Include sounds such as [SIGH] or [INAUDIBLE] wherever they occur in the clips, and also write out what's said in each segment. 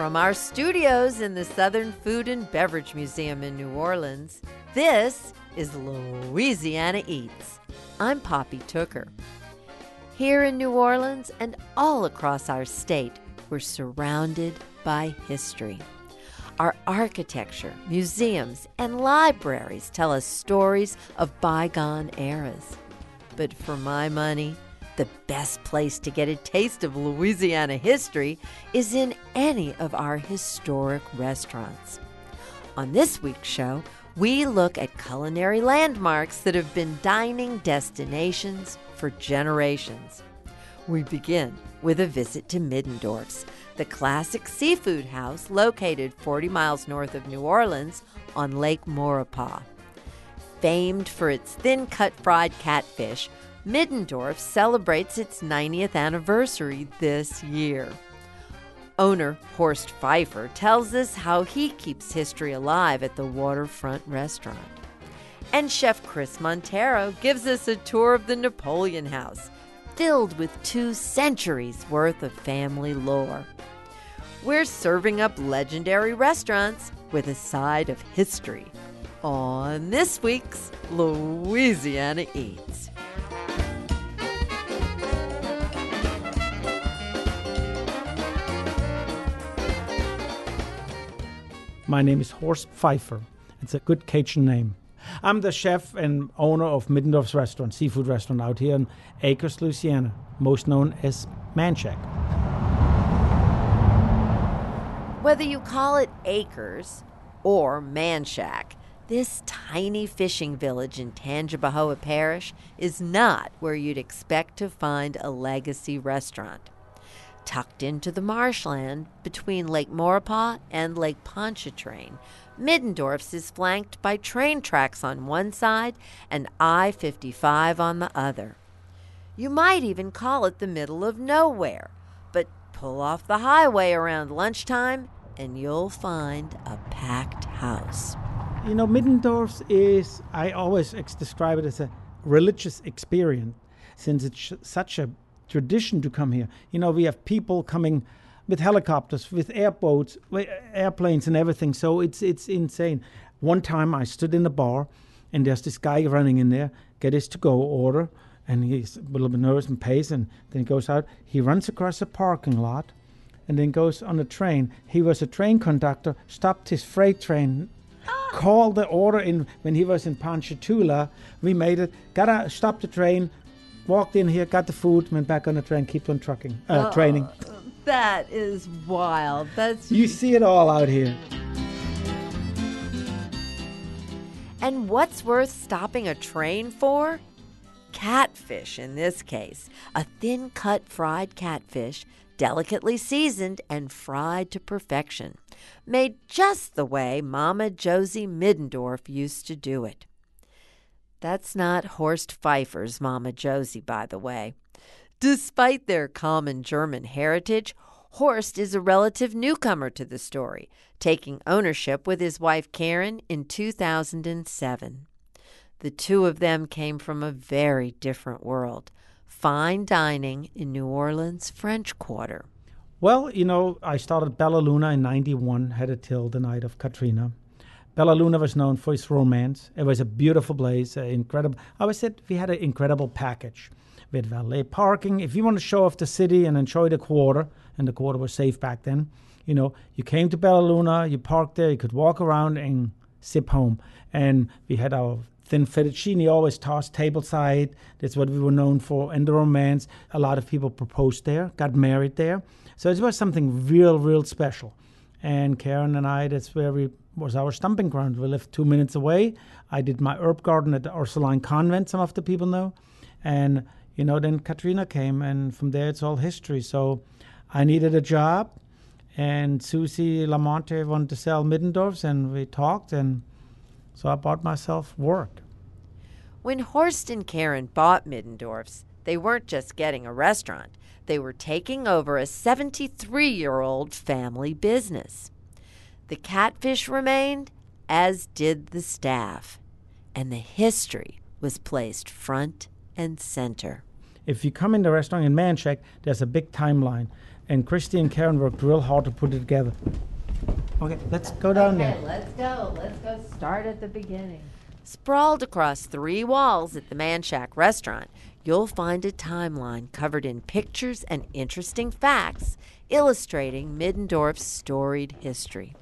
From our studios in the Southern Food and Beverage Museum in New Orleans, this is Louisiana Eats. I'm Poppy Tooker. Here in New Orleans and all across our state, we're surrounded by history. Our architecture, museums, and libraries tell us stories of bygone eras. But for my money, the best place to get a taste of Louisiana history is in any of our historic restaurants. On this week's show, we look at culinary landmarks that have been dining destinations for generations. We begin with a visit to Middendorf's, the classic seafood house located 40 miles north of New Orleans on Lake Maurepas. Famed for its thin cut fried catfish, Middendorf celebrates its 90th anniversary this year. Owner Horst Pfeifer tells us how he keeps history alive at the waterfront restaurant. And Chef Chris Montero gives us a tour of the Napoleon House, filled with two centuries worth of family lore. We're serving up legendary restaurants with a side of history on this week's Louisiana Eats. My name is Horst Pfeifer. It's a good Cajun name. I'm the chef and owner of Middendorf's restaurant, seafood restaurant out here in Akers, Louisiana, most known as Manchac. Whether you call it Akers or Manchac, this tiny fishing village in Tangipahoa Parish is not where you'd expect to find a legacy restaurant tucked into the marshland between Lake Maurepas and Lake Pontchartrain. Middendorf's is flanked by train tracks on one side and I 55 on the other. You might even call it the middle of nowhere, but pull off the highway around lunchtime and you'll find a packed house. You know, Middendorf's is, I always describe it as a religious experience since it's such a tradition to come here. You know, we have people coming with helicopters, with airboats, with airplanes, and everything. So it's it's insane. One time I stood in a bar, and there's this guy running in there, get his to-go order, and he's a little bit nervous and pays, and then he goes out. He runs across the parking lot, and then goes on a train. He was a train conductor, stopped his freight train. Ah. Called the order in when he was in Ponchatoula. We made it. Gotta stop the train walked in here, got the food, went back on the train, keep on trucking, uh, Oh, training. That is wild. That's You see it all out here. And what's worth stopping a train for? Catfish, in this case. A thin cut fried catfish, delicately seasoned and fried to perfection. Made just the way Mama Josie Middendorf used to do it. That's not Horst Pfeifer's Mama Josie, by the way. Despite their common German heritage, Horst is a relative newcomer to the story, taking ownership with his wife Karen in 2007. The two of them came from a very different world fine dining in New Orleans' French Quarter. Well, you know, I started Bella Luna in 91, headed till the night of Katrina. Bella Luna was known for its romance. It was a beautiful place, uh, incredible. I always said we had an incredible package. with valet parking. If you want to show off the city and enjoy the quarter, and the quarter was safe back then, you know, you came to Bella Luna, you parked there, you could walk around and sip home. And we had our thin fettuccine always tossed tableside. That's what we were known for. And the romance, a lot of people proposed there, got married there. So it was something real, real special. And Karen and I, that's where we was our stomping ground. We lived two minutes away. I did my herb garden at the Ursuline Convent, some of the people know. And, you know, then Katrina came, and from there it's all history. So I needed a job, and Susie Lamonte wanted to sell Middendorf's, and we talked, and so I bought myself work. When Horst and Karen bought Middendorf's, they weren't just getting a restaurant, they were taking over a 73 year old family business. The catfish remained, as did the staff, and the history was placed front and center. If you come in the restaurant in Manchac, there's a big timeline, and Christy and Karen worked real hard to put it together. Okay, let's go down there. let's go. Let's go start at the beginning. Sprawled across three walls at the Manchac restaurant, you'll find a timeline covered in pictures and interesting facts illustrating Middendorf's storied history.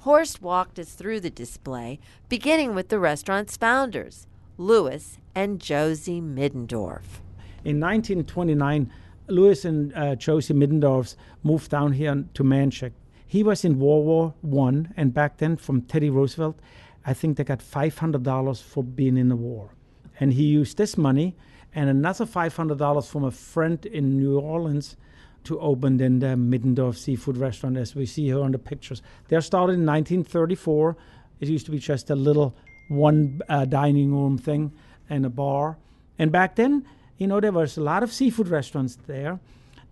Horst walked us through the display, beginning with the restaurant's founders, Louis and Josie Middendorf. In 1929, Louis and uh, Josie Middendorf moved down here to Manchac. He was in World War One, and back then, from Teddy Roosevelt, I think they got $500 for being in the war. And he used this money and another $500 from a friend in New Orleans to open then the Middendorf Seafood Restaurant, as we see here on the pictures. They started in 1934. It used to be just a little one uh, dining room thing and a bar. And back then, you know, there was a lot of seafood restaurants there.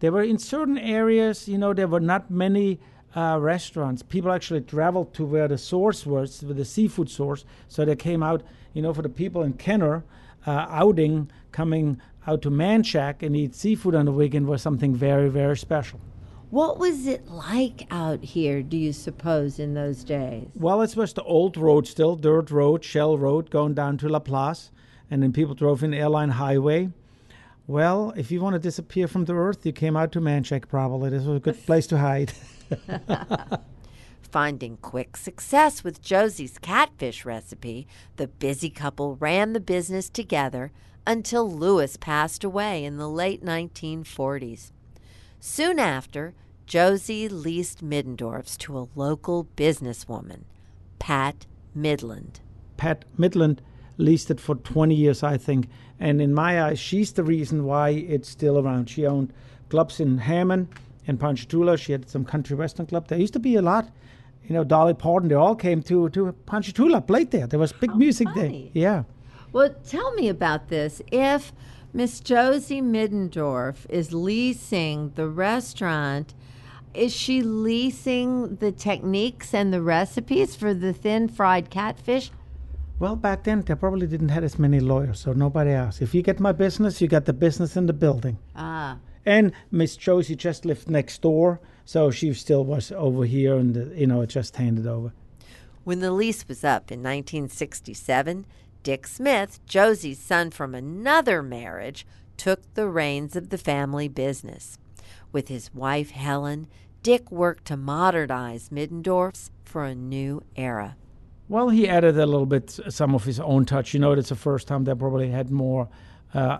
There were in certain areas, you know, there were not many uh, restaurants. People actually traveled to where the source was, the seafood source. So they came out, you know, for the people in Kenner, uh, outing coming out to Manchac and eat seafood on the weekend was something very, very special. What was it like out here, do you suppose, in those days? Well, it was the old road still, dirt road, shell road, going down to La Place, and then people drove in the Airline Highway. Well, if you want to disappear from the earth, you came out to Manchac probably. This was a good [LAUGHS] place to hide. [LAUGHS] Finding quick success with Josie's catfish recipe, the busy couple ran the business together until Louis passed away in the late 1940s. Soon after, Josie leased Middendorf's to a local businesswoman, Pat Midland. Pat Midland leased it for 20 years, I think. And in my eyes, she's the reason why it's still around. She owned clubs in Hammond and Ponchatoula. She had some country western club. There used to be a lot. You know, Dolly Parton, they all came to, to Ponchatoula, played there. There was big Oh, music funny. there. Yeah. Well, tell me about this. If Miss Josie Middendorf is leasing the restaurant, is she leasing the techniques and the recipes for the thin fried catfish? Well, back then, they probably didn't have as many lawyers, so nobody asked. If you get my business, you got the business in the building. Ah, And Miss Josie just lived next door, so she still was over here, and uh, you know, it just handed over. When the lease was up in 1967, Dick Smith, Josie's son from another marriage, took the reins of the family business. With his wife Helen, Dick worked to modernize Middendorf's for a new era. Well, he added a little bit, some of his own touch. You know, it's the first time they probably had more uh,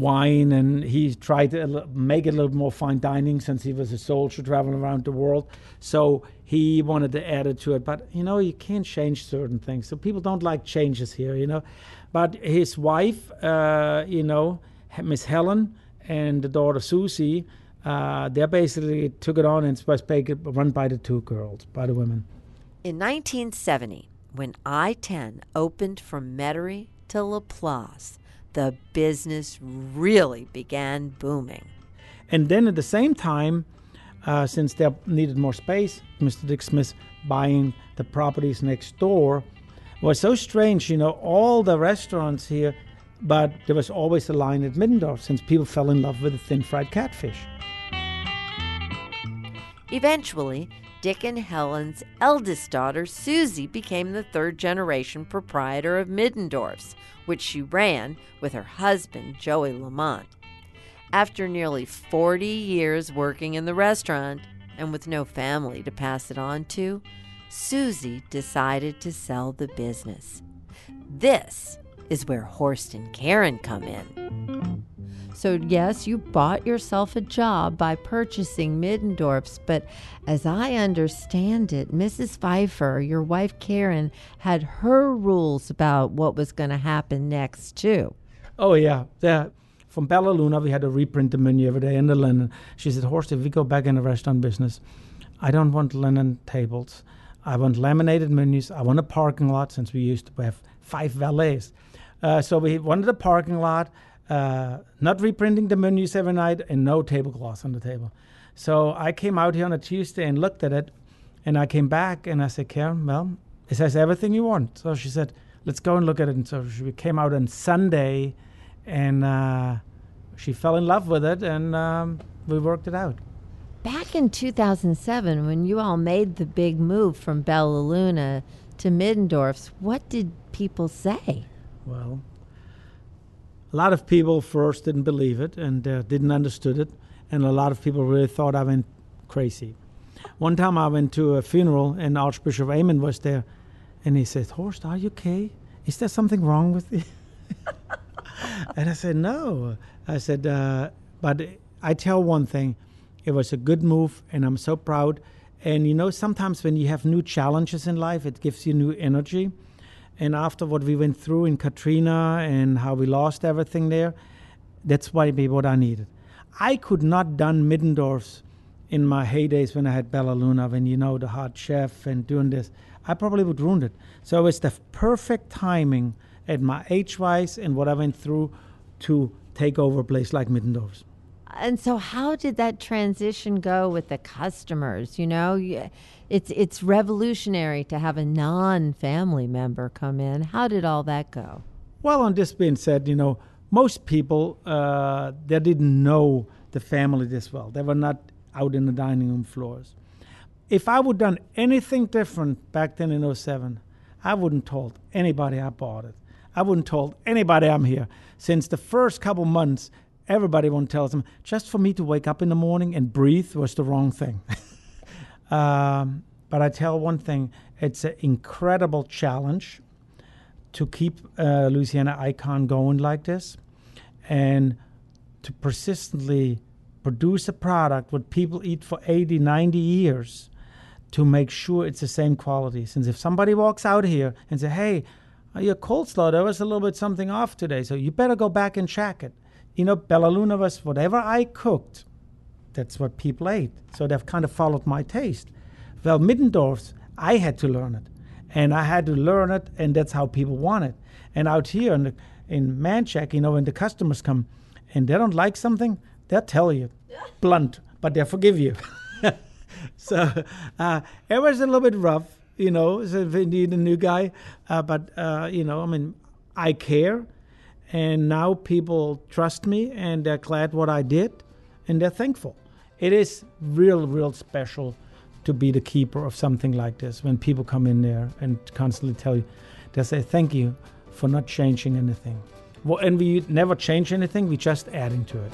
wine, and he tried to make it a little more fine dining since he was a soldier traveling around the world. So he wanted to add it to it. But, you know, you can't change certain things. So people don't like changes here, you know. But his wife, uh, you know, Miss Helen and the daughter Susie, uh, they basically took it on and it was run by the two girls, by the women. In 1970, when I 10 opened from Metairie to Laplace, the business really began booming. And then at the same time, uh, since they needed more space, Mr. Dick Smith buying the properties next door was so strange. You know, all the restaurants here, but there was always a line at Middendorf since people fell in love with the thin fried catfish. Eventually, Dick and Helen's eldest daughter, Susie, became the third generation proprietor of Middendorf's, which she ran with her husband, Joey Lamont. After nearly 40 years working in the restaurant and with no family to pass it on to, Susie decided to sell the business. This is where Horst and Karen come in. So, yes, you bought yourself a job by purchasing Middendorf's, but as I understand it, Mrs. Pfeifer, your wife Karen, had her rules about what was going to happen next, too. Oh yeah, the from Bella Luna, we had to reprint the menu every day in the linen. She said, Horst, if we go back in the restaurant business, I don't want linen tables. I want laminated menus. I want a parking lot since we used to have five valets. Uh, so we wanted a parking lot, uh, not reprinting the menus every night, and no tablecloths on the table. So I came out here on a Tuesday and looked at it, and I came back and I said, Karen, well, it says everything you want. So she said, let's go and look at it. And so she came out on Sunday, and uh, she fell in love with it, and um, we worked it out. Back in 2007, when you all made the big move from Bella Luna to Middendorf's, what did people say? Well, a lot of people first didn't believe it and uh, didn't understood it, and a lot of people really thought I went crazy. One time I went to a funeral and Archbishop Aymond was there, and he said, "Horst, are you okay? Is there something wrong with you?" [LAUGHS] and I said, "No." I said, uh, "But I tell one thing." It was a good move, and I'm so proud. And you know, sometimes when you have new challenges in life, it gives you new energy. And after what we went through in Katrina and how we lost everything there, that's why what I needed. I could not done Middendorf's in my heydays when I had Bella Luna, when you know the hot chef and doing this. I probably would ruin it. So it's the perfect timing at my age wise and what I went through to take over a place like Middendorf's and so how did that transition go with the customers you know? It's it's revolutionary to have a non-family member come in. How did all that go? Well on this being said you know most people uh, they didn't know the family this well. They were not out in the dining room floors. If i would done anything different back then in 07 i wouldn't told anybody i bought it. I wouldn't told anybody i'm here. Since the first couple months everybody won't tell them just for me to wake up in the morning and breathe was the wrong thing. [LAUGHS] um, but I tell one thing it's an incredible challenge to keep uh, Louisiana Icon going like this and to persistently produce a product what people eat for 80, 90 years to make sure it's the same quality. Since if somebody walks out here and say, hey, your coleslaw, there was a little bit something off today, so you better go back and check it you know, Bella Luna was whatever I cooked, that's what people ate. So they've kind of followed my taste. Well, Middendorf's, I had to learn it. And I had to learn it, and that's how people want it. And out here in, the, in Manchac, you know, when the customers come and they don't like something, they'll tell you [LAUGHS] blunt, but they'll forgive you. [LAUGHS] so uh, it was a little bit rough, you know, so if you need a new guy. Uh, but, uh, you know, I mean, I care and now people trust me and they're glad what I did and they're thankful. It is real, real special to be the keeper of something like this when people come in there and constantly tell you, they say, Thank you for not changing anything. Well, and we never change anything, we just adding to it.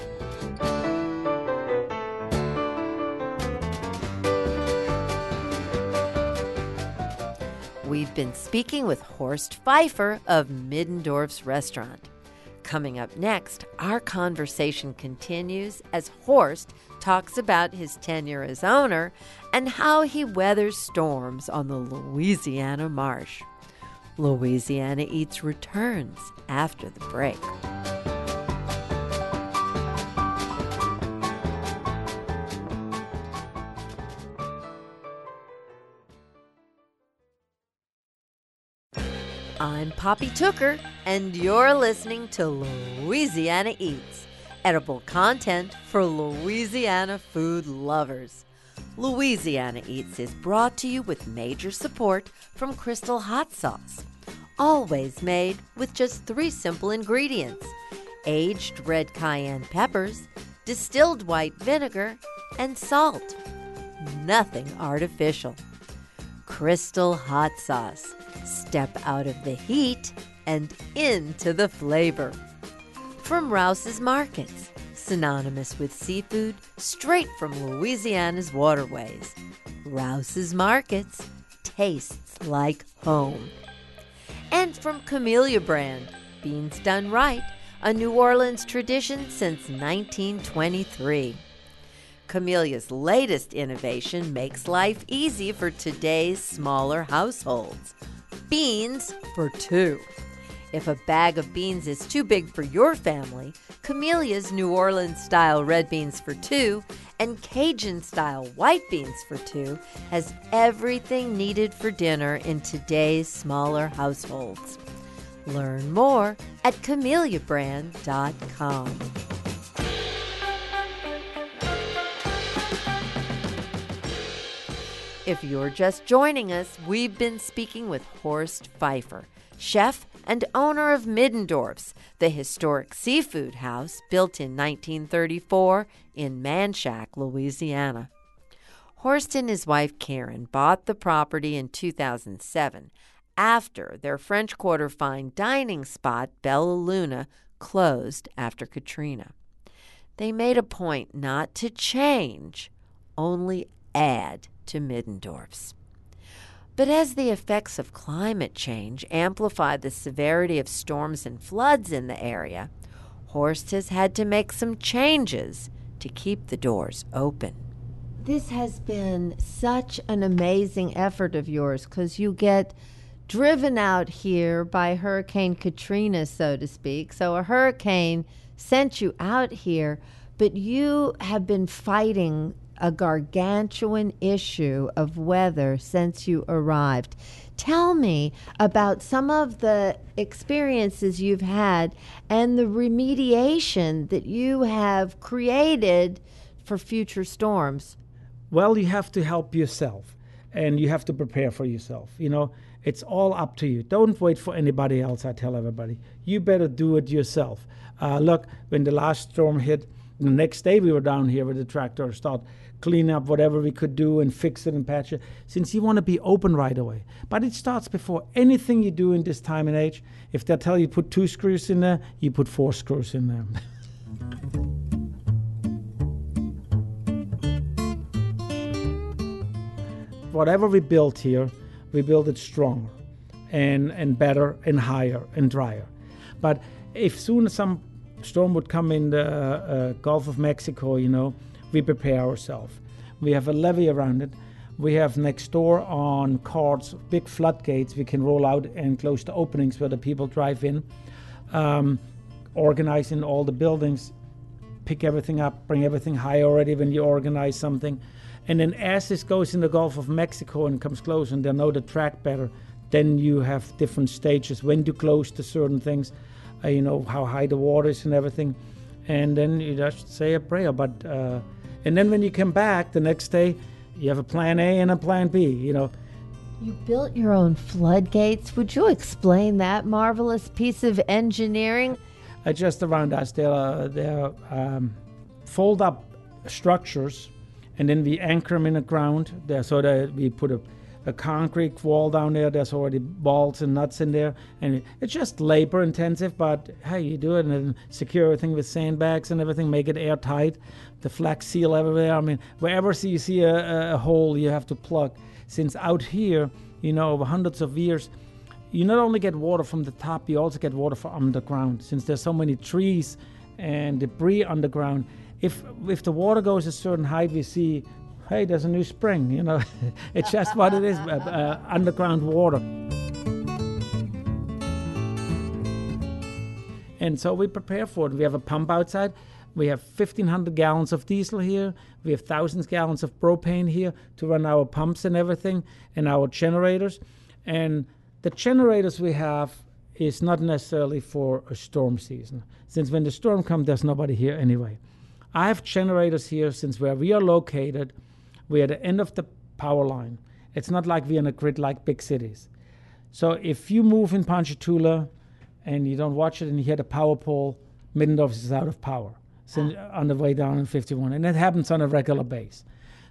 We've been speaking with Horst Pfeifer of Middendorf's Restaurant. Coming up next, our conversation continues as Horst talks about his tenure as owner and how he weathers storms on the Louisiana marsh. Louisiana Eats returns after the break. I'm Poppy Tooker, and you're listening to Louisiana Eats, edible content for Louisiana food lovers. Louisiana Eats is brought to you with major support from Crystal Hot Sauce, always made with just three simple ingredients aged red cayenne peppers, distilled white vinegar, and salt. Nothing artificial. Crystal Hot Sauce Step out of the heat and into the flavor. From Rouse's Markets, synonymous with seafood straight from Louisiana's waterways. Rouse's Markets tastes like home. And from Camellia Brand, beans done right, a New Orleans tradition since 1923. Camellia's latest innovation makes life easy for today's smaller households beans for two. If a bag of beans is too big for your family, Camellia's New Orleans style red beans for two and Cajun style white beans for two has everything needed for dinner in today's smaller households. Learn more at camelliabrand.com. If you're just joining us, we've been speaking with Horst Pfeifer, chef and owner of Middendorf's, the historic seafood house built in 1934 in Manchac, Louisiana. Horst and his wife Karen bought the property in 2007 after their French Quarter fine dining spot, Bella Luna, closed after Katrina. They made a point not to change, only add to Middendorf's. But as the effects of climate change amplify the severity of storms and floods in the area, Horst has had to make some changes to keep the doors open. This has been such an amazing effort of yours because you get driven out here by Hurricane Katrina, so to speak. So a hurricane sent you out here, but you have been fighting a gargantuan issue of weather since you arrived. Tell me about some of the experiences you've had and the remediation that you have created for future storms. Well, you have to help yourself and you have to prepare for yourself. You know, it's all up to you. Don't wait for anybody else, I tell everybody. You better do it yourself. Uh, look, when the last storm hit, the next day we were down here with the tractor, start clean up whatever we could do and fix it and patch it, since you want to be open right away. But it starts before anything you do in this time and age. If they tell you put two screws in there, you put four screws in there. [LAUGHS] Whatever we built here, we build it stronger and, and better and higher and drier. But if soon some storm would come in the uh, Gulf of Mexico, you know, we prepare ourselves. We have a levee around it. We have next door on carts big floodgates we can roll out and close the openings where the people drive in. Um, organizing all the buildings, pick everything up, bring everything high already when you organize something. And then as this goes in the Gulf of Mexico and comes close and they know the track better, then you have different stages when to close to certain things, uh, you know, how high the water is and everything. And then you just say a prayer. But uh, and then when you come back the next day, you have a plan A and a plan B, you know. You built your own floodgates. Would you explain that marvelous piece of engineering? Uh, just around us, there are, there are um, fold up structures, and then we anchor them in the ground there so that we put a a concrete wall down there. There's already bolts and nuts in there, and it's just labor intensive. But hey, you do it and secure everything with sandbags and everything, make it airtight. The flex seal everywhere. I mean, wherever you see a, a hole, you have to plug. Since out here, you know, over hundreds of years, you not only get water from the top, you also get water from underground. Since there's so many trees and debris underground, if if the water goes a certain height, we see hey, there's a new spring. You know, [LAUGHS] it's just what it is uh, uh, underground water. And so we prepare for it. We have a pump outside. We have 1,500 gallons of diesel here. We have thousands gallons of propane here to run our pumps and everything and our generators. And the generators we have is not necessarily for a storm season. Since when the storm comes, there's nobody here anyway. I have generators here since where we are located we're at the end of the power line. It's not like we're in a grid like big cities. So if you move in Ponchatoula and you don't watch it and you hit a power pole, Middendorf is out of power so ah. on the way down in 51. And it happens on a regular base.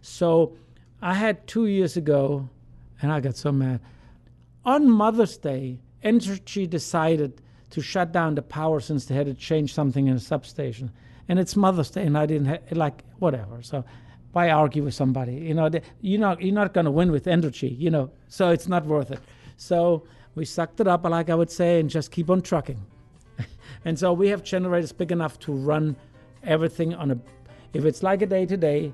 So I had two years ago, and I got so mad. On Mother's Day, Entergy decided to shut down the power since they had to change something in a substation. And it's Mother's Day, and I didn't have, like, whatever. So why argue with somebody? You know, you're not you're not going to win with Entergy. You know, so it's not worth it. So we sucked it up, like I would say, and just keep on trucking. [LAUGHS] and so we have generators big enough to run everything on a. If it's like a day to day,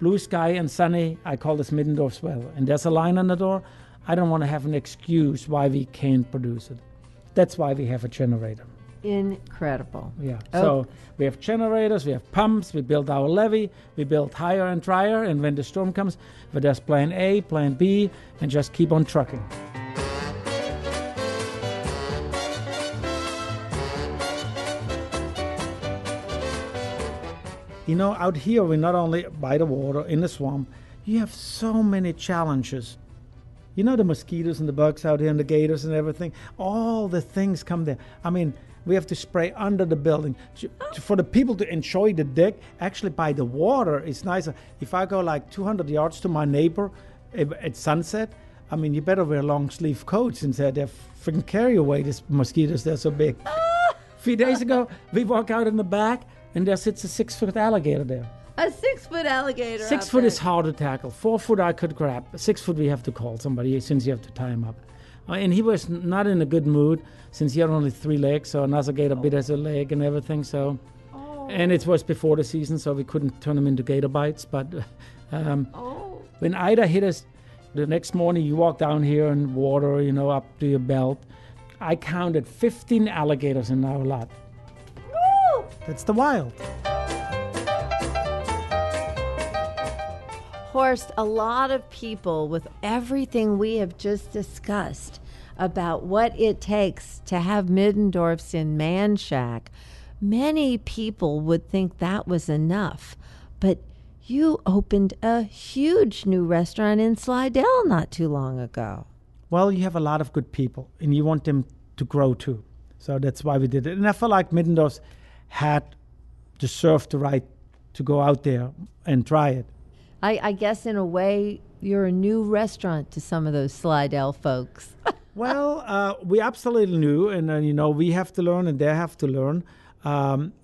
blue sky and sunny, I call this Middendorf's well. And there's a line on the door. I don't want to have an excuse why we can't produce it. That's why we have a generator. Incredible. Yeah. Oh. So we have generators, we have pumps, we build our levee, we build higher and drier, and when the storm comes, we just plan A, plan B, and just keep on trucking. You know, out here, we're not only by the water, in the swamp, you have so many challenges. You know, the mosquitoes and the bugs out here and the gators and everything, all the things come there. I mean, we have to spray under the building. To- to- For the people to enjoy the deck, actually, by the water, it's nicer. If I go like 200 yards to my neighbor at sunset, I mean, you better wear long sleeve coats instead. They freaking carry away these mosquitoes, they're so big. Ah! A few days ago, we walk out in the back, and there sits a six foot alligator there. A six foot alligator. Six foot there. is hard to tackle. Four foot I could grab. Six foot we have to call somebody since you have to tie him up. Uh, and he was not in a good mood since he had only three legs, so another gator bit his leg and everything. So, and it was before the season, so we couldn't turn him into gator bites. But [LAUGHS] um, Oh. when Ida hit us, the next morning you walk down here and water, you know, up to your belt. I counted 15 alligators in our lot. Woo! That's the wild. Horst, a lot of people with everything we have just discussed about what it takes to have Middendorf's in Manchac, many people would think that was enough. But you opened a huge new restaurant in Slidell not too long ago. Well, you have a lot of good people, and you want them to grow too. So that's why we did it. And I felt like Middendorf's had deserved the right to go out there and try it. I, I guess, in a way, you're a new restaurant to some of those Slidell folks. [LAUGHS] Well, uh, we absolutely knew, and uh, you know, we have to learn, and they have to learn. Um,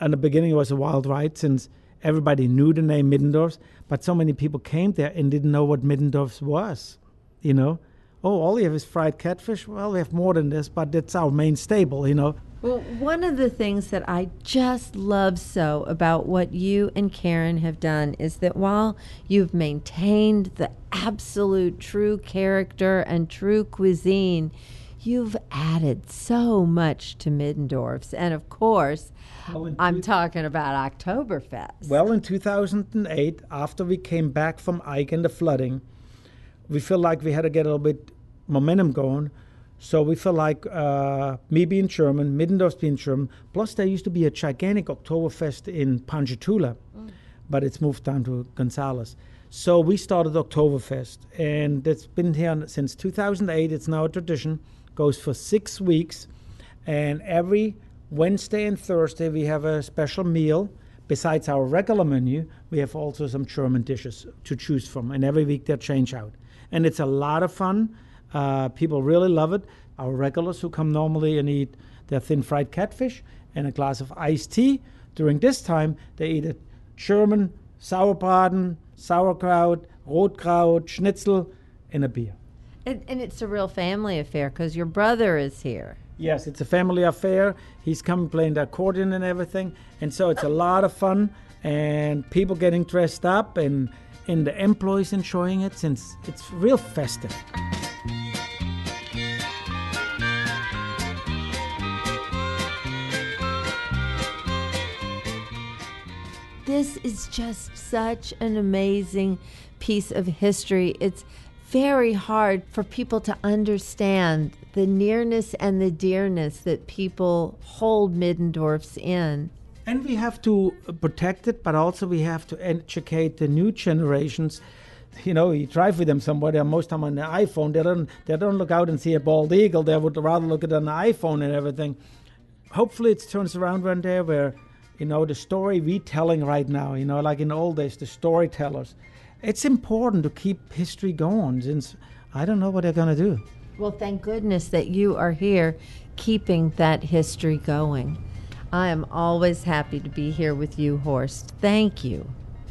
in the beginning, it was a wild ride since everybody knew the name Middendorf's, but so many people came there and didn't know what Middendorf's was. You know, oh, all you have is fried catfish. Well, we have more than this, but that's our main staple. You know, Well, one of the things that I just love so about what you and Karen have done is that while you've maintained the absolute true character and true cuisine, you've added so much to Middendorf's. And of course, Well, I'm two- talking about Oktoberfest. Well, in 2008, after we came back from Ike and the flooding, we felt like we had to get a little bit momentum going. So we feel like uh, me being German, Middendorf being German, plus there used to be a gigantic Oktoberfest in Ponchatoula, but it's moved down to Gonzales. So we started Oktoberfest, and it's been here since 2008. It's now a tradition, goes for six weeks, and every Wednesday and Thursday we have a special meal. Besides our regular menu, we have also some German dishes to choose from, and every week they change out. And it's a lot of fun. Uh, people really love it. Our regulars who come normally and eat their thin fried catfish and a glass of iced tea. During this time, they eat a German sauerbraten, sauerkraut, rotkraut, schnitzel, and a beer. And, and it's a real family affair because your brother is here. Yes, it's a family affair. He's coming playing the accordion and everything, and so it's a lot of fun. And people getting dressed up, and and the employees enjoying it since it's real festive. This is just such an amazing piece of history. It's very hard for people to understand the nearness and the dearness that people hold Middendorf's in. And we have to protect it, but also we have to educate the new generations. You know, you drive with them somewhere, they're most time on the iPhone. They don't, they don't look out and see a bald eagle. They would rather look at an iPhone and everything. Hopefully, it turns around one day where, you know, the story we telling right now, you know, like in old days, the storytellers. It's important to keep history going since I don't know what they're going to do. Well, thank goodness that you are here keeping that history going. I am always happy to be here with you, Horst. Thank you.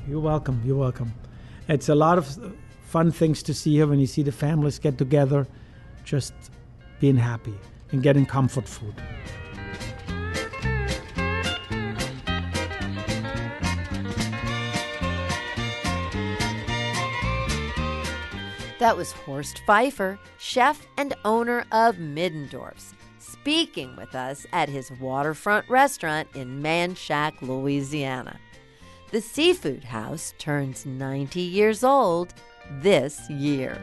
You're welcome. You're welcome. It's a lot of fun things to see here when you see the families get together, just being happy and getting comfort food. That was Horst Pfeifer, chef and owner of Middendorf's. speaking with us at his waterfront restaurant in Manchac, Louisiana. The Seafood House turns 90 years old this year.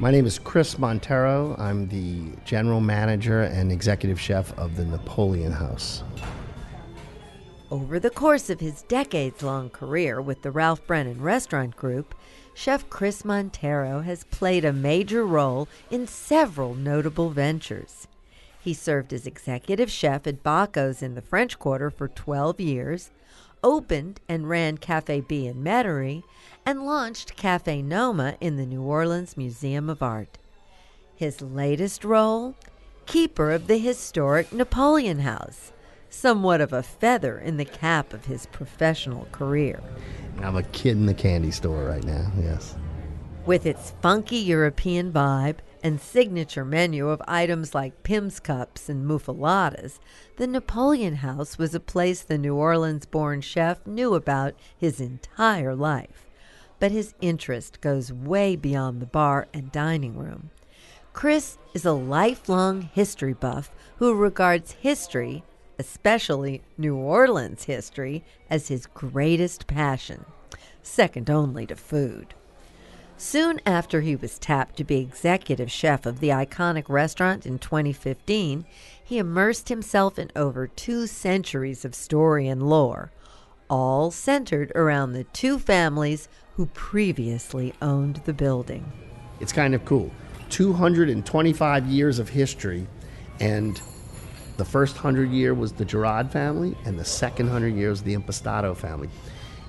My name is Chris Montero. I'm the general manager and executive chef of the Napoleon House. Over the course of his decades long career with the Ralph Brennan Restaurant Group, Chef Chris Montero has played a major role in several notable ventures. He served as executive chef at Bacco's in the French Quarter for 12 years, opened and ran Cafe B in Metairie, and launched Cafe Noma in the New Orleans Museum of Art. His latest role? Keeper of the historic Napoleon House, somewhat of a feather in the cap of his professional career. I'm a kid in the candy store right now, yes. With its funky European vibe and signature menu of items like Pimm's cups and muffulettas, the Napoleon House was a place the New Orleans born chef knew about his entire life but his interest goes way beyond the bar and dining room. Chris is a lifelong history buff who regards history, especially New Orleans history, as his greatest passion, second only to food. Soon after he was tapped to be executive chef of the iconic restaurant in 2015, he immersed himself in over two centuries of story and lore, all centered around the two families who previously owned the building. It's kind of cool. 225 years of history, and the first hundred year was the Girod family, and the second hundred years the Impastato family.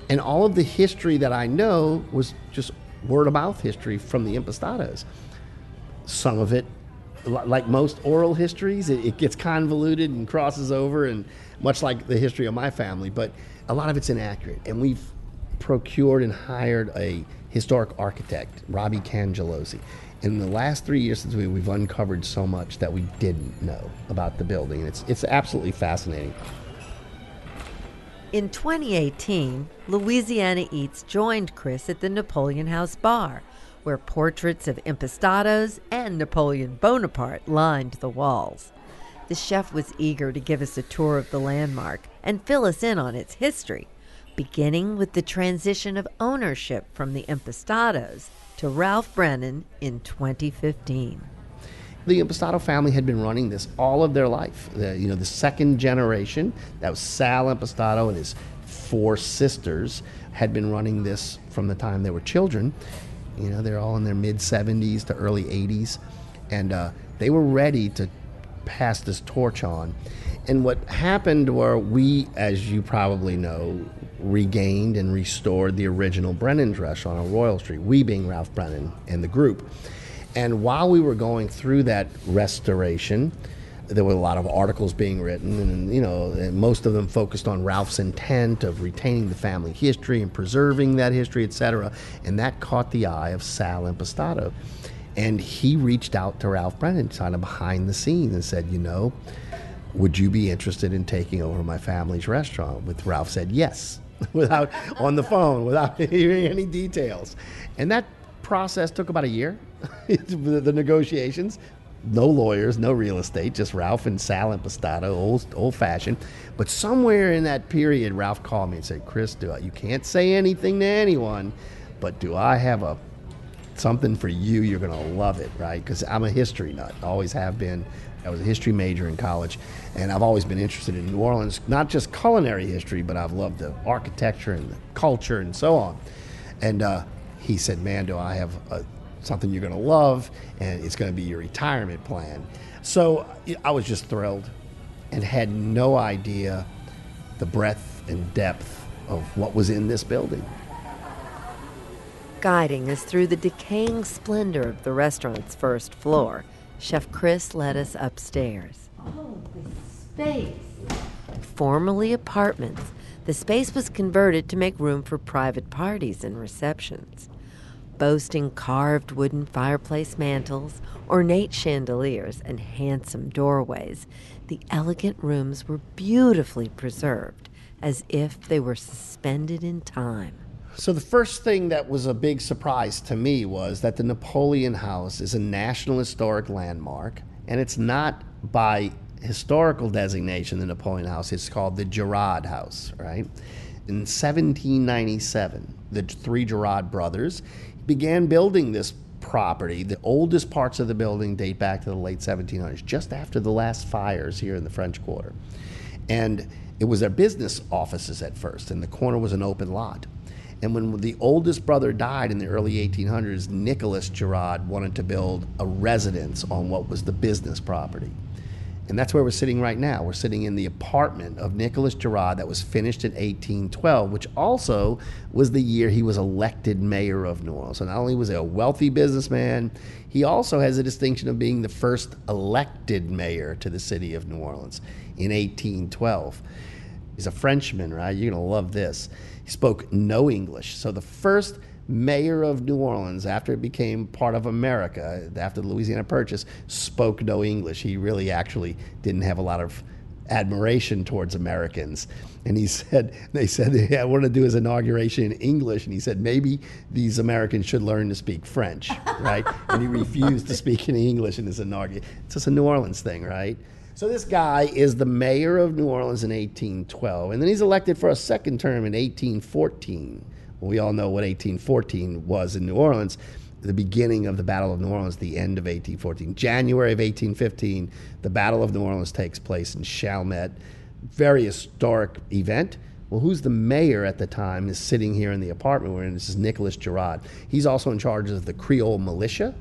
And all of the history that I know was just word of mouth history from the Impastatos. Some of it, like most oral histories, it, it gets convoluted and crosses over, and much like the history of my family, but a lot of it's inaccurate. And we've procured and hired a historic architect, Robbie Cangelosi. In the last three years since we, we've uncovered so much that we didn't know about the building. It's, it's absolutely fascinating. In 2018, Louisiana Eats joined Chris at the Napoleon House Bar, where portraits of Impastatos and Napoleon Bonaparte lined the walls. The chef was eager to give us a tour of the landmark and fill us in on its history beginning with the transition of ownership from the Impastatos to Ralph Brennan in 2015. The Impastato family had been running this all of their life. The, you know, the second generation, that was Sal Impastato and his four sisters, had been running this from the time they were children. You know, they're all in their mid 70s to early 80s. And uh, they were ready to pass this torch on. And what happened were we, as you probably know, regained and restored the original Brennan's restaurant on Royal Street, we being Ralph Brennan and the group. And while we were going through that restoration, there were a lot of articles being written, and you know, most of them focused on Ralph's intent of retaining the family history and preserving that history, etc. And that caught the eye of Sal Impastato, and he reached out to Ralph Brennan, kind of behind the scenes, and said, you know, would you be interested in taking over my family's restaurant? With Ralph said yes. [LAUGHS] without on the phone, without hearing [LAUGHS] any details. And that process took about a year, [LAUGHS] the negotiations. No lawyers, no real estate, just Ralph and Sal and Impastato, old old fashioned. But somewhere in that period, Ralph called me and said, "Chris, do I, you can't say anything to anyone, but do I have a something for you? You're gonna love it, right? Because I'm a history nut, always have been. I was a history major in college, and I've always been interested in New Orleans, not just culinary history, but I've loved the architecture and the culture and so on. And uh, he said, "Man, do I have a, something you're going to love, and it's going to be your retirement plan." So I was just thrilled, and had no idea the breadth and depth of what was in this building. Guiding us through the decaying splendor of the restaurant's first floor Chef Chris led us upstairs. Oh, the space! Formerly apartments, the space was converted to make room for private parties and receptions. Boasting carved wooden fireplace mantels, ornate chandeliers, and handsome doorways, the elegant rooms were beautifully preserved, as if they were suspended in time. So the first thing that was a big surprise to me was that the Napoleon House is a National Historic Landmark, and it's not by historical designation, the Napoleon House. It's called the Girod House, right? In 1797, the three Girod brothers began building this property. The oldest parts of the building date back to the late 1700s, just after the last fires here in the French Quarter. And it was their business offices at first, and the corner was an open lot. And when the oldest brother died in the early 1800s, Nicholas Girod wanted to build a residence on what was the business property. And that's where we're sitting right now. We're sitting in the apartment of Nicholas Girod that was finished in 1812, which also was the year he was elected mayor of New Orleans. So not only was he a wealthy businessman, he also has the distinction of being the first elected mayor to the city of New Orleans in 1812. He's a Frenchman, right? You're going to love this. He spoke no English. So the first mayor of New Orleans, after it became part of America, after the Louisiana Purchase, spoke no English. He really actually didn't have a lot of admiration towards Americans. And he [LAUGHS] said, they said, yeah, I want to do his inauguration in English. And he said, maybe these Americans should learn to speak French, [LAUGHS] right? and he refused to speak any English in his inauguration. It's just a New Orleans thing, right? So this guy is the mayor of New Orleans in 1812. And then he's elected for a second term in 1814. We all know what 1814 was in New Orleans, the beginning of the Battle of New Orleans, the end of 1814. January of 1815, the Battle of New Orleans takes place in Chalmette. Very historic event. Well, who's the mayor at the time is sitting here in the apartment we're in. This is Nicholas Girod. He's also in charge of the Creole militia,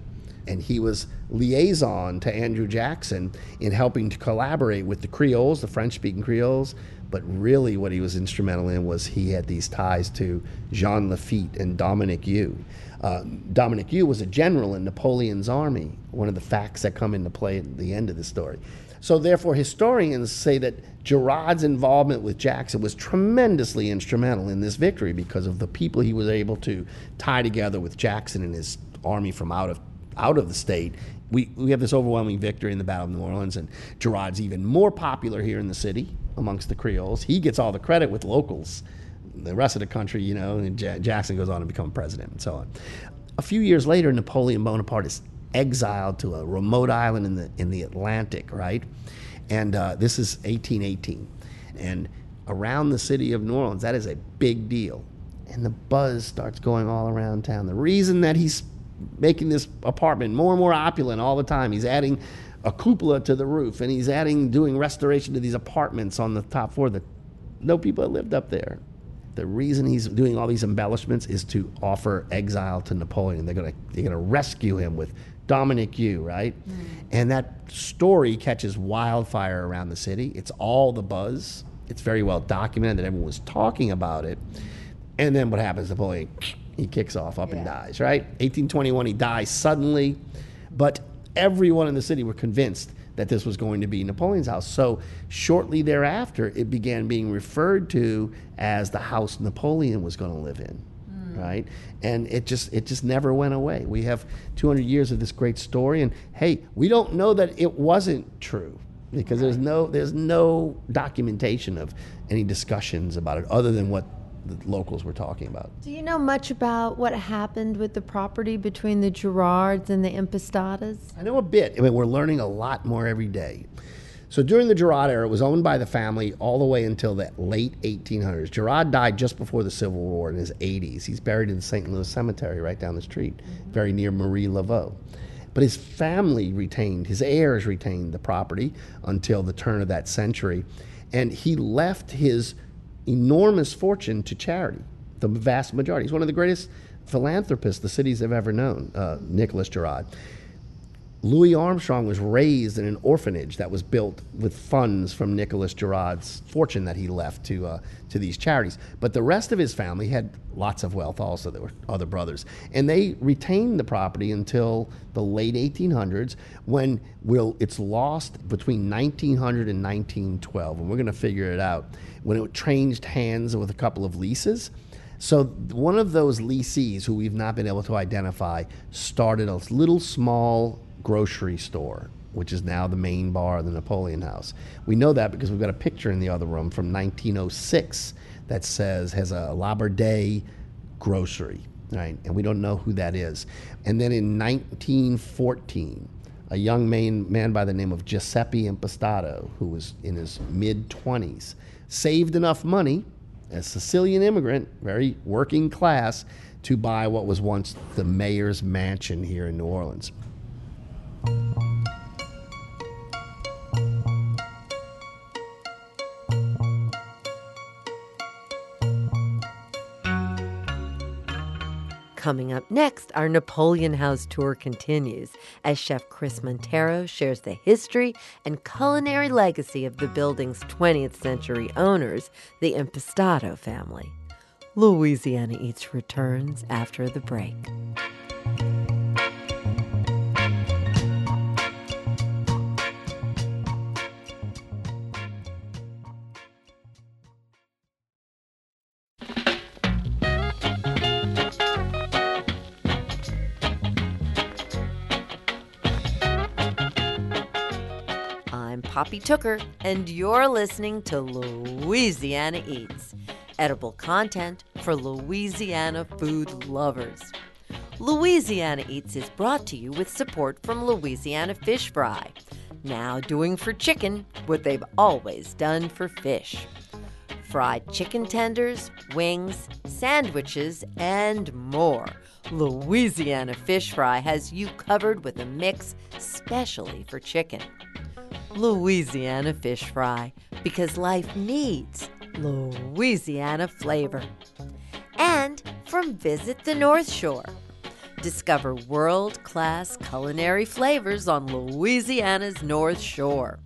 and he was liaison to Andrew Jackson in helping to collaborate with the Creoles, the French speaking Creoles, but really, what he was instrumental in was he had these ties to Jean Lafitte and Dominique You. Uh, Dominique You was a general in Napoleon's army, one of the facts that come into play at the end of the story. So, therefore, historians say that Girod's involvement with Jackson was tremendously instrumental in this victory because of the people he was able to tie together with Jackson and his army from out of out of the state. We, we have this overwhelming victory in the Battle of New Orleans, and Girod's even more popular here in the city amongst the Creoles. He gets all the credit with locals. The rest of the country, you know, and J- Jackson goes on to become president and so on. A few years later, Napoleon Bonaparte is exiled to a remote island in the in the Atlantic, right? And uh, this is 1818, and around the city of New Orleans, that is a big deal. And the buzz starts going all around town. The reason that he's making this apartment more and more opulent all the time, he's adding a cupola to the roof, and he's adding, doing restoration to these apartments on the top floor that no people have lived up there. The reason he's doing all these embellishments is to offer exile to Napoleon. They're gonna they're gonna rescue him with Dominique You, right? Mm. And that story catches wildfire around the city. It's all the buzz. It's very well documented that everyone was talking about it. And then what happens? Napoleon, he kicks off up yeah. and dies, right? 1821, he dies suddenly. But everyone in the city were convinced that this was going to be Napoleon's house. So shortly thereafter, it began being referred to as the house Napoleon was going to live in. Hmm. Right, and it just it just never went away. We have 200 years of this great story, and hey, we don't know that it wasn't true because there's no there's no documentation of any discussions about it other than what the locals were talking about. Do you know much about what happened with the property between the Girods and the Impastatos? I know a bit. I mean, we're learning a lot more every day. So during the Girod era, it was owned by the family all the way until the late 1800s. Girod died just before the Civil War in his 80s. He's buried in the St. Louis Cemetery right down the street, mm-hmm. very near Marie Laveau. But his family retained, his heirs retained the property until the turn of that century. And he left his enormous fortune to charity, the vast majority. He's one of the greatest philanthropists the cities have ever known, uh, Nicholas Girod. Louis Armstrong was raised in an orphanage that was built with funds from Nicholas Girod's fortune that he left to uh, to these charities. But the rest of his family had lots of wealth. Also, there were other brothers, and they retained the property until the late 1800s, when will it's lost between 1900 and 1912, and we're going to figure it out when it changed hands with a couple of leases. So one of those leasees who we've not been able to identify started a little small grocery store, which is now the main bar of the Napoleon House. We know that because we've got a picture in the other room from 1906 that says has a Laborde grocery, right? And we don't know who that is. And then in 1914, a young man, man by the name of Giuseppe Impastato, who was in his mid 20s, saved enough money a Sicilian immigrant, very working class, to buy what was once the mayor's mansion here in New Orleans. Coming up next, our Napoleon House tour continues as Chef Chris Montero shares the history and culinary legacy of the building's 20th century owners, the Impastato family. Louisiana Eats returns after the break. Poppy Tooker, and you're listening to Louisiana Eats, edible content for Louisiana food lovers. Louisiana Eats is brought to you with support from Louisiana Fish Fry, now doing for chicken what they've always done for fish. Fried chicken tenders, wings, sandwiches, and more. Louisiana Fish Fry has you covered with a mix specially for chicken. Louisiana fish fry because life needs Louisiana flavor. And from Visit the North Shore. Discover world class culinary flavors on Louisiana's North Shore.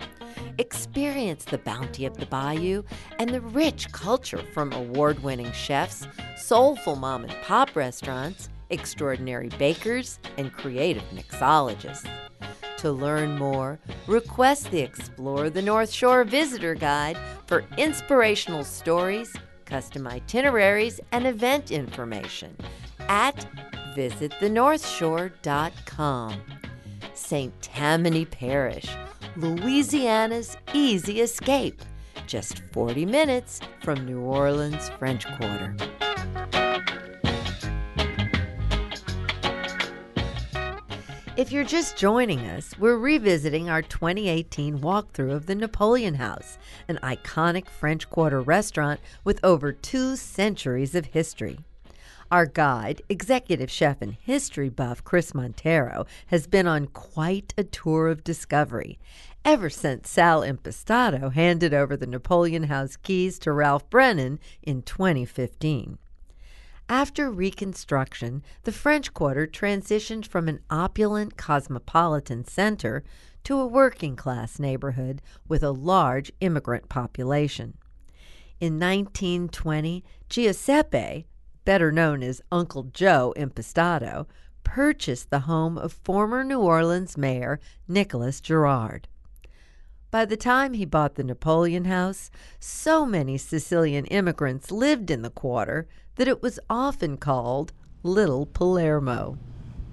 Experience the bounty of the bayou and the rich culture from award winning chefs, soulful mom and pop restaurants, extraordinary bakers, and creative mixologists. To learn more, request the Explore the North Shore Visitor Guide for inspirational stories, custom itineraries, and event information at visitthenorthshore.com. St. Tammany Parish, Louisiana's easy escape, just 40 minutes from New Orleans French Quarter. If you're just joining us, we're revisiting our 2018 walkthrough of the Napoleon House, an iconic French Quarter restaurant with over two centuries of history. Our guide, executive chef and history buff Chris Montero, has been on quite a tour of discovery ever since Sal Impastato handed over the Napoleon House keys to Ralph Brennan in 2015. After Reconstruction, the French Quarter transitioned from an opulent cosmopolitan center to a working class neighborhood with a large immigrant population. In 1920, Giuseppe, better known as Uncle Joe Impastato, purchased the home of former New Orleans Mayor Nicholas Girod. By the time he bought the Napoleon House, so many Sicilian immigrants lived in the quarter that it was often called Little Palermo.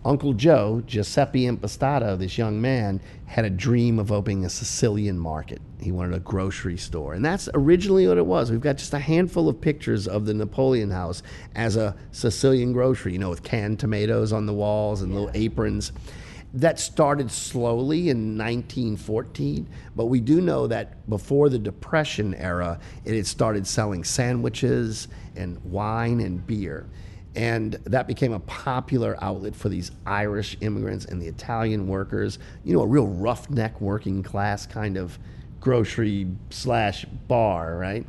Uncle Joe, Giuseppe Impastato, this young man, had a dream of opening a Sicilian market. He wanted a grocery store. And that's originally what it was. We've got just a handful of pictures of the Napoleon House as a Sicilian grocery, you know, with canned tomatoes on the walls and little aprons. That started slowly in 1914, but we do know that before the Depression era, it had started selling sandwiches and wine and beer. And that became a popular outlet for these Irish immigrants and the Italian workers, you know, a real roughneck working class kind of grocery slash bar, right?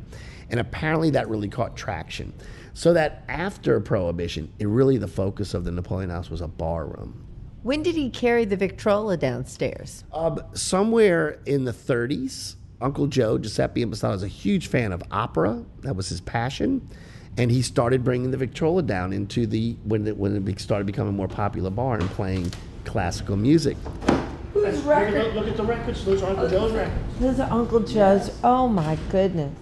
And apparently that really caught traction. So that after Prohibition, it really the focus of the Napoleon House was a bar room. When did he carry the Victrola downstairs? Uh, somewhere in the 30s, Uncle Joe, Giuseppe Impastato, was a huge fan of opera. That was his passion. And he started bringing the Victrola down into the, when it, when it started becoming a more popular bar and playing classical music. Whose record? Look at the records. Those are Uncle Joe's records. Those are Uncle Joe's. Oh my goodness.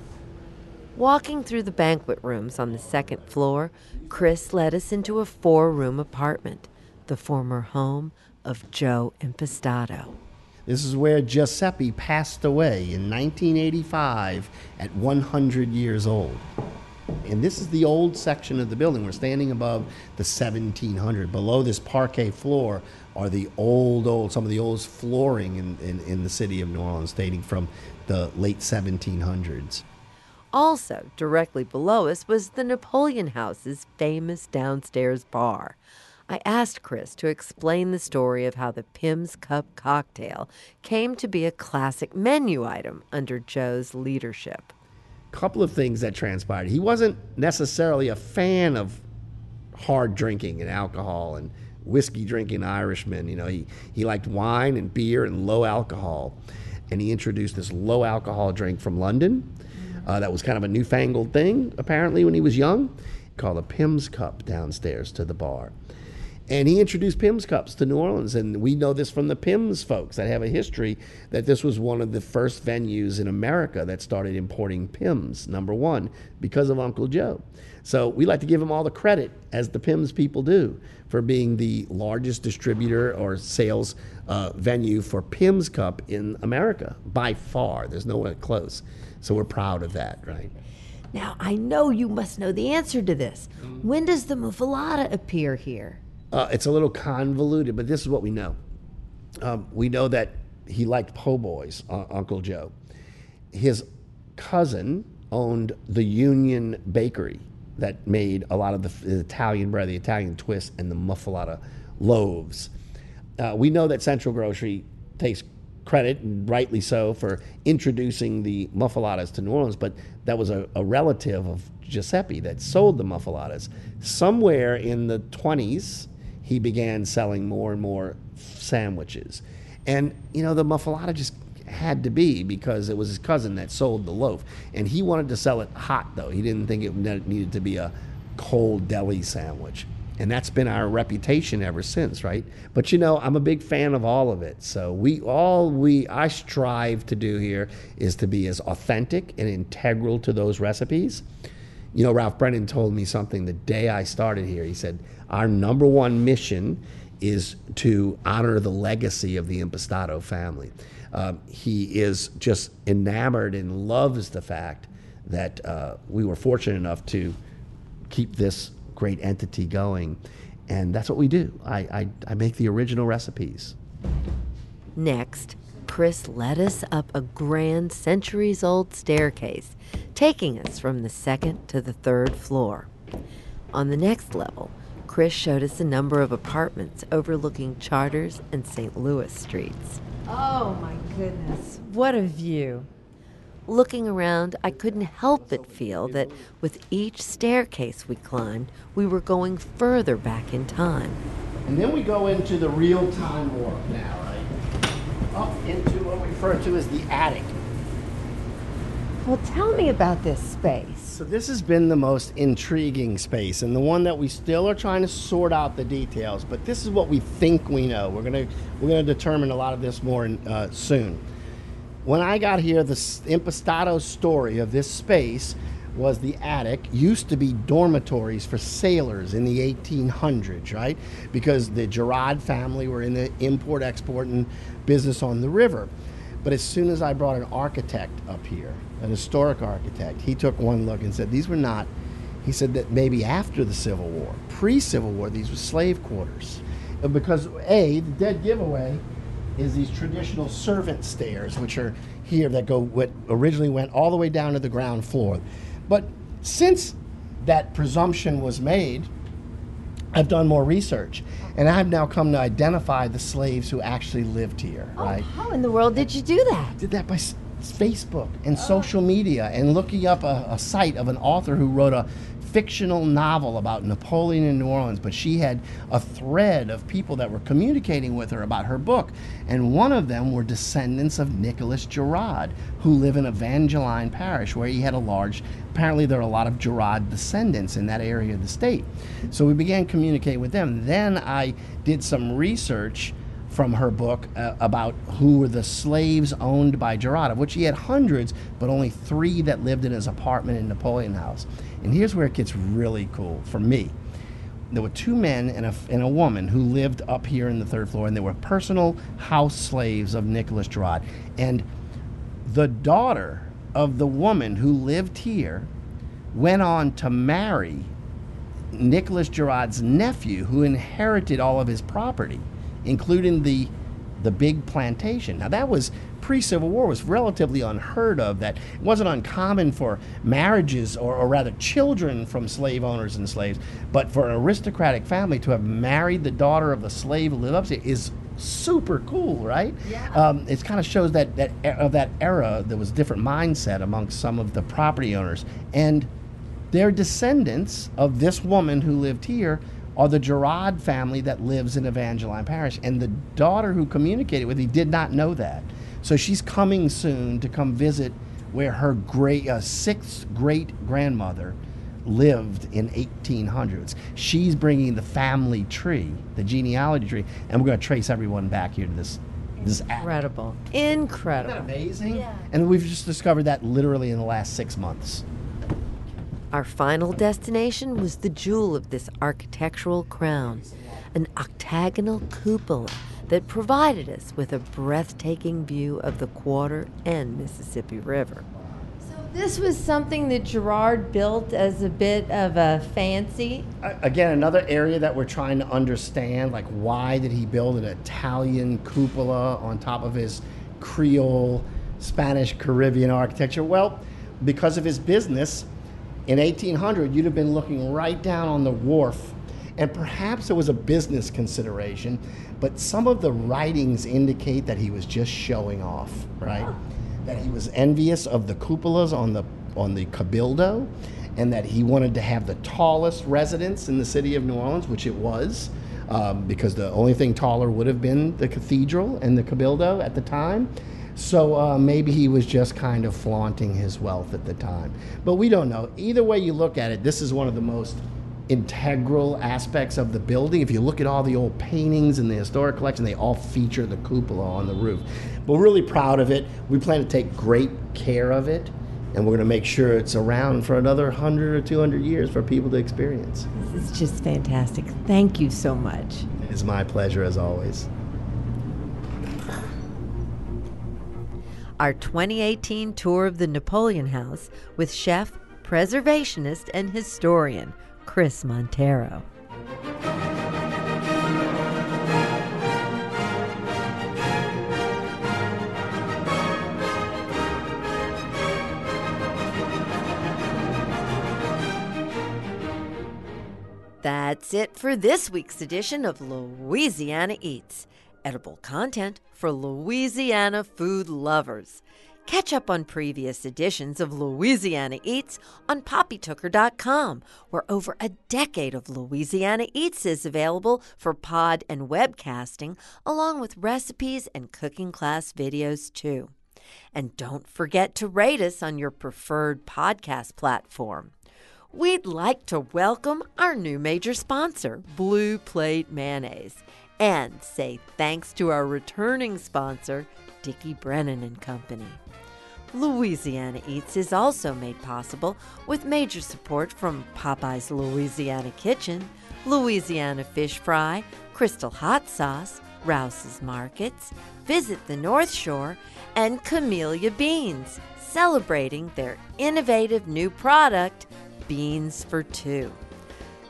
Walking through the banquet rooms on the second floor, Chris led us into a four room apartment, the former home of Joe Impastato. This is where Giuseppe passed away in 1985 at 100 years old. And this is the old section of the building. We're standing above the 1700. Below this parquet floor are the old, old, some of the oldest flooring in, in, in the city of New Orleans, dating from the late 1700s. Also, directly below us was the Napoleon House's famous downstairs bar. I asked Chris to explain the story of how the Pimm's Cup cocktail came to be a classic menu item under Joe's leadership. Couple of things that transpired. He wasn't necessarily a fan of hard drinking and alcohol and whiskey drinking Irishmen. You know, he, he liked wine and beer and low alcohol. And he introduced this low alcohol drink from London uh, that was kind of a newfangled thing, apparently, when he was young, called a Pimm's Cup downstairs to the bar. And he introduced Pimm's cups to New Orleans. And we know this from the Pimm's folks that have a history that this was one of the first venues in America that started importing Pimm's, number one, because of Uncle Joe. So we like to give him all the credit, as the Pimm's people do, for being the largest distributor or sales uh, venue for Pimm's Cup in America by far. There's no one close. So we're proud of that, right? Now, I know you must know the answer to this. When does the muffuletta appear here? Uh, it's a little convoluted, but this is what we know. Um, we know that he liked po' boys, uh, Uncle Joe. His cousin owned the Union Bakery that made a lot of the, the Italian bread, the Italian twist, and the muffuletta loaves. Uh, we know that Central Grocery takes credit, and rightly so, for introducing the muffulettas to New Orleans, but that was a, a relative of Giuseppe that sold the muffulettas. Somewhere in the 20s, he began selling more and more sandwiches. And, you know, the muffuletta just had to be because it was his cousin that sold the loaf. And he wanted to sell it hot, though. He didn't think it needed to be a cold deli sandwich. And that's been our reputation ever since, right? But you know, I'm a big fan of all of it. So we all we I strive to do here is to be as authentic and integral to those recipes. You know, Ralph Brennan told me something the day I started here. He said, our number one mission is to honor the legacy of the Impastato family. Um, he is just enamored and loves the fact that uh, we were fortunate enough to keep this great entity going. And that's what we do. I, I, I make the original recipes. Next, Chris led us up a grand centuries old staircase, taking us from the second to the third floor. On the next level, Chris showed us a number of apartments overlooking Chartres and St. Louis streets. Oh my goodness, what a view! Looking around, I couldn't help but feel that with each staircase we climbed, we were going further back in time. And then we go into the real time warp now, right? Up into what we refer to as the attic. Well, tell me about this space. So this has been the most intriguing space and the one that we still are trying to sort out the details, but this is what we think we know. We're going to we're going to determine a lot of this more uh, soon. When I got here, the Impastato story of this space was the attic used to be dormitories for sailors in the 1800s, right? Because the Girod family were in the import export and business on the river. But as soon as I brought an architect up here, an historic architect, he took one look and said, These were not, he said that maybe after the Civil War, pre Civil War, these were slave quarters. Uh, because, A, the dead giveaway is these traditional servant stairs, which are here that go, what originally went all the way down to the ground floor. But since that presumption was made, I've done more research, and I've now come to identify the slaves who actually lived here. Oh, right? how in the world did you do that? Did that by Facebook and social media and looking up a, a site of an author who wrote a fictional novel about Napoleon in New Orleans, but she had a thread of people that were communicating with her about her book. And one of them were descendants of Nicholas Girod, who live in Evangeline Parish, where he had a large, apparently there are a lot of Girod descendants in that area of the state. So we began communicating with them. Then I did some research from her book uh, about who were the slaves owned by Girod, of which he had hundreds, but only three that lived in his apartment in Napoleon House. And here's where it gets really cool for me. There were two men and a, and a woman who lived up here in the third floor, and they were personal house slaves of Nicholas Girod. And the daughter of the woman who lived here went on to marry Nicholas Girod's nephew, who inherited all of his property, including the the big plantation. Now that was pre-Civil War was relatively unheard of. That it wasn't uncommon for marriages, or, or rather, children from slave owners and slaves, but for an aristocratic family to have married the daughter of the slave who lived upstate is super cool, right? Yeah. Um, it kind of shows that that of that era there was a different mindset amongst some of the property owners and their descendants of this woman who lived here are the Girod family that lives in Evangeline Parish. And the daughter who communicated with me did not know that. So she's coming soon to come visit where her great uh, sixth great grandmother lived in 1800s. She's bringing the family tree, the genealogy tree, and we're going to trace everyone back here to this this act. Incredible. Isn't that Incredible. amazing? Yeah. And we've just discovered that literally in the last six months. Our final destination was the jewel of this architectural crown, an octagonal cupola that provided us with a breathtaking view of the Quarter and Mississippi River. So this was something that Girod built as a bit of a fancy. Again, another area that we're trying to understand, like why did he build an Italian cupola on top of his Creole, Spanish, Caribbean architecture? Well, because of his business, in 1800, you'd have been looking right down on the wharf, and perhaps it was a business consideration, but some of the writings indicate that he was just showing off, right? That he was envious of the cupolas on the on the cabildo, and that he wanted to have the tallest residence in the city of New Orleans, which it was. Um, because the only thing taller would have been the cathedral and the cabildo at the time. So uh, maybe he was just kind of flaunting his wealth at the time. But we don't know. Either way you look at it, this is one of the most integral aspects of the building. If you look at all the old paintings in the historic collection, they all feature the cupola on the roof. We're really proud of it. We plan to take great care of it, and we're going to make sure it's around for another 100 or 200 years for people to experience. This is just fantastic. Thank you so much. It's my pleasure as always. Our 2018 tour of the Napoleon House with chef, preservationist, and historian Chris Montero. That's it for this week's edition of Louisiana Eats. Edible content for Louisiana food lovers. Catch up on previous editions of Louisiana Eats on poppytooker.com, where over a decade of Louisiana Eats is available for pod and webcasting, along with recipes and cooking class videos too. And don't forget to rate us on your preferred podcast platform. We'd like to welcome our new major sponsor, Blue Plate Mayonnaise, and say thanks to our returning sponsor, Dickie Brennan and Company. Louisiana Eats is also made possible with major support from Popeye's Louisiana Kitchen, Louisiana Fish Fry, Crystal Hot Sauce, Rouse's Markets, Visit the North Shore, and Camellia Beans, celebrating their innovative new product, Beans for Two.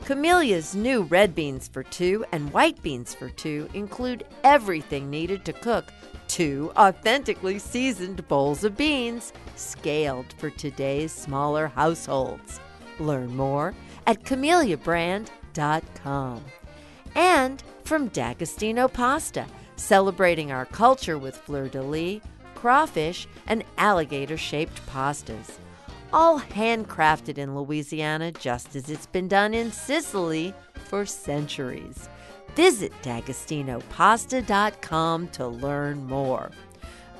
Camellia's new red beans for two and white beans for two include everything needed to cook two authentically seasoned bowls of beans, scaled for today's smaller households. Learn more at camelliabrand.com. And from D'Agostino Pasta, celebrating our culture with fleur de lis, crawfish, and alligator shaped pastas all handcrafted in Louisiana just as it's been done in Sicily for centuries. Visit d'agostinopasta.com to learn more.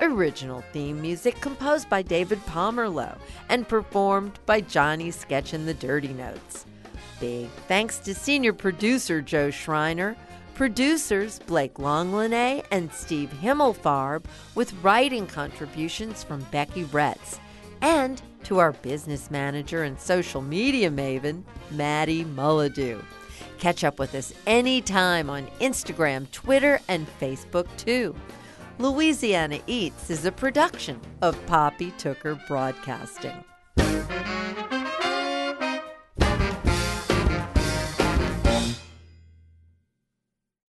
Original theme music composed by David Pomerlow and performed by Johnny Sketch and the Dirty Notes. Big thanks to senior producer Joe Schreiner, Producers Blake Longlinay and Steve Himmelfarb, with writing contributions from Becky Retz. And to our business manager and social media maven, Maddie Mullidew. Catch up with us anytime on Instagram, Twitter, and Facebook too. Louisiana Eats is a production of Poppy Tooker Broadcasting.